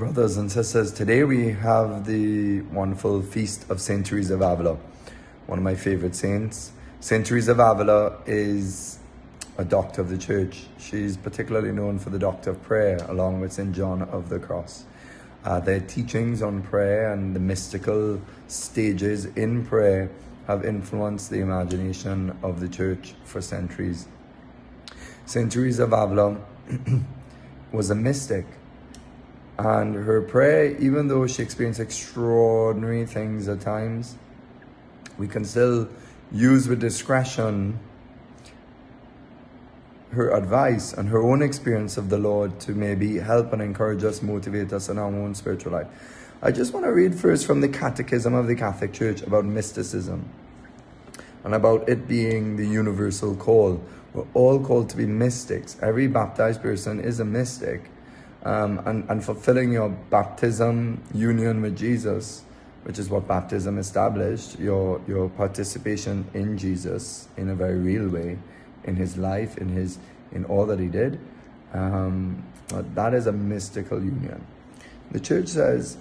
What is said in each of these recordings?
Brothers and sisters, today we have the wonderful feast of Saint Teresa of Avila, one of my favorite saints. Saint Teresa of Avila is a doctor of the church. She's particularly known for the doctor of prayer, along with Saint John of the Cross. Uh, their teachings on prayer and the mystical stages in prayer have influenced the imagination of the church for centuries. Saint Teresa of Avila was a mystic and her prayer, even though she experienced extraordinary things at times, we can still use with discretion her advice and her own experience of the Lord to maybe help and encourage us, motivate us in our own spiritual life. I just want to read first from the Catechism of the Catholic Church about mysticism and about it being the universal call. We're all called to be mystics. Every baptized person is a mystic um, and, and fulfilling your baptism union with Jesus, which is what baptism established, your, your participation in Jesus in a very real way, in his life, in, his, in all that he did, um, that is a mystical union. The church says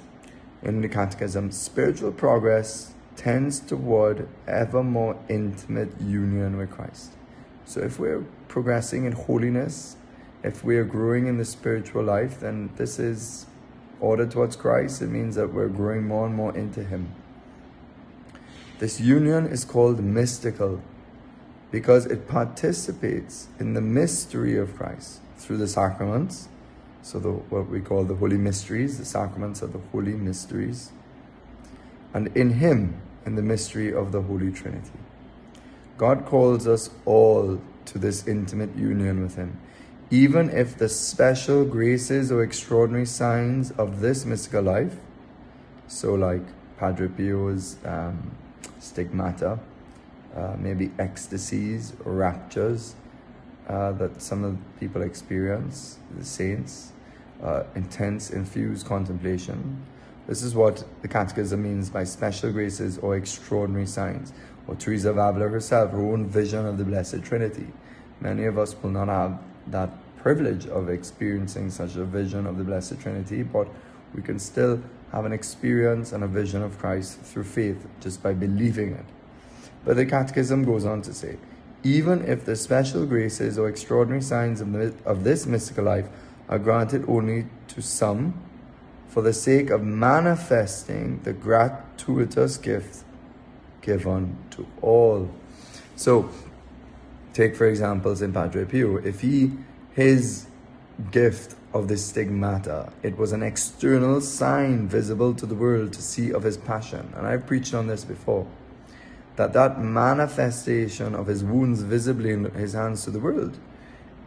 in the Catechism, spiritual progress tends toward ever more intimate union with Christ. So if we're progressing in holiness, if we are growing in the spiritual life, then this is order towards Christ. It means that we're growing more and more into Him. This union is called mystical because it participates in the mystery of Christ through the sacraments. So, the, what we call the holy mysteries, the sacraments of the holy mysteries, and in Him, in the mystery of the Holy Trinity. God calls us all to this intimate union with Him even if the special graces or extraordinary signs of this mystical life, so like Padre Pio's um, stigmata, uh, maybe ecstasies, raptures uh, that some of the people experience, the saints, uh, intense, infused contemplation. This is what the Catechism means by special graces or extraordinary signs. Or Teresa of Avila herself, her own vision of the Blessed Trinity. Many of us will not have that privilege of experiencing such a vision of the Blessed Trinity, but we can still have an experience and a vision of Christ through faith just by believing it. But the Catechism goes on to say, even if the special graces or extraordinary signs of, the, of this mystical life are granted only to some, for the sake of manifesting the gratuitous gift given to all. So, take for example St. Padre Pio. If he his gift of the stigmata. It was an external sign visible to the world to see of his passion. And I've preached on this before. That that manifestation of his wounds visibly in his hands to the world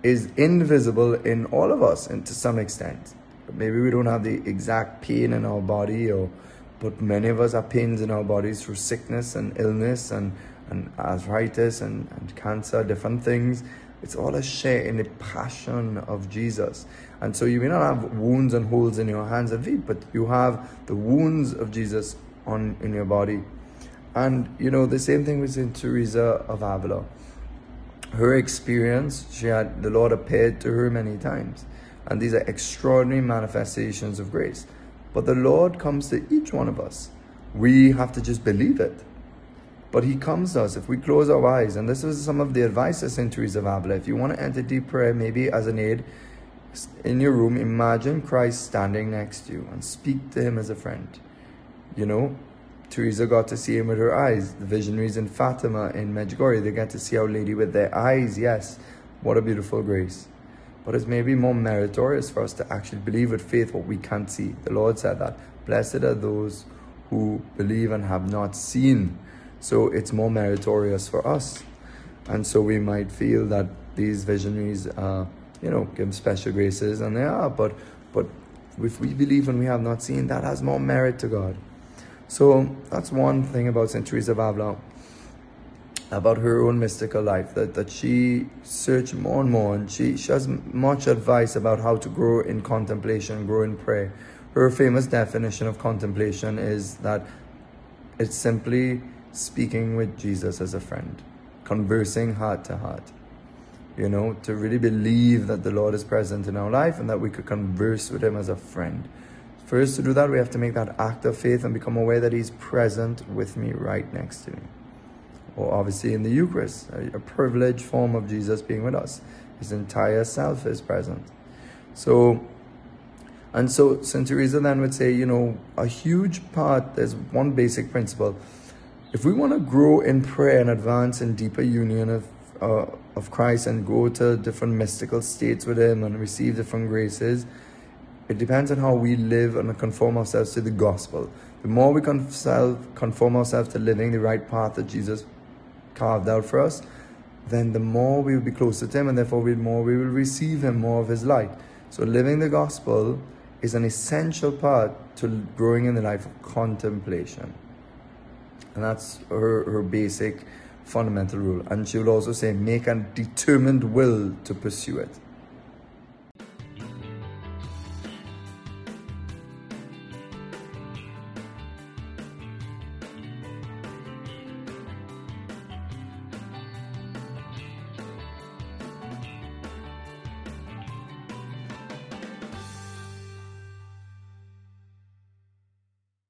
is invisible in all of us and to some extent. Maybe we don't have the exact pain in our body or but many of us have pains in our bodies through sickness and illness and, and arthritis and, and cancer, different things it's all a share in the passion of Jesus. And so you may not have wounds and holes in your hands and feet, but you have the wounds of Jesus on in your body. And you know, the same thing was in Teresa of Avila. Her experience, she had the Lord appeared to her many times. And these are extraordinary manifestations of grace. But the Lord comes to each one of us. We have to just believe it. But he comes to us if we close our eyes. And this is some of the advice of Saint Teresa of Avila. If you want to enter deep prayer, maybe as an aid, in your room, imagine Christ standing next to you and speak to him as a friend. You know, Teresa got to see him with her eyes. The visionaries in Fatima, in Medjugorje, they get to see Our Lady with their eyes. Yes, what a beautiful grace. But it's maybe more meritorious for us to actually believe with faith what we can't see. The Lord said that. Blessed are those who believe and have not seen. So it's more meritorious for us. And so we might feel that these visionaries, uh, you know, give special graces, and they are, but, but if we believe and we have not seen, that has more merit to God. So that's one thing about St. Teresa of Avila, about her own mystical life, that, that she searched more and more, and she, she has much advice about how to grow in contemplation, grow in prayer. Her famous definition of contemplation is that it's simply speaking with Jesus as a friend, conversing heart to heart. You know, to really believe that the Lord is present in our life and that we could converse with Him as a friend. First, to do that, we have to make that act of faith and become aware that He's present with me right next to me. Or obviously in the Eucharist, a, a privileged form of Jesus being with us. His entire self is present. So, and so St. Teresa then would say, you know, a huge part, there's one basic principle. If we want to grow in prayer and advance in deeper union of, uh, of Christ and go to different mystical states with Him and receive different graces, it depends on how we live and conform ourselves to the gospel. The more we conform ourselves to living the right path that Jesus carved out for us, then the more we will be closer to Him, and therefore the more we will receive Him, more of His light. So, living the gospel is an essential part to growing in the life of contemplation. And that's her, her basic fundamental rule. And she will also say, make a determined will to pursue it.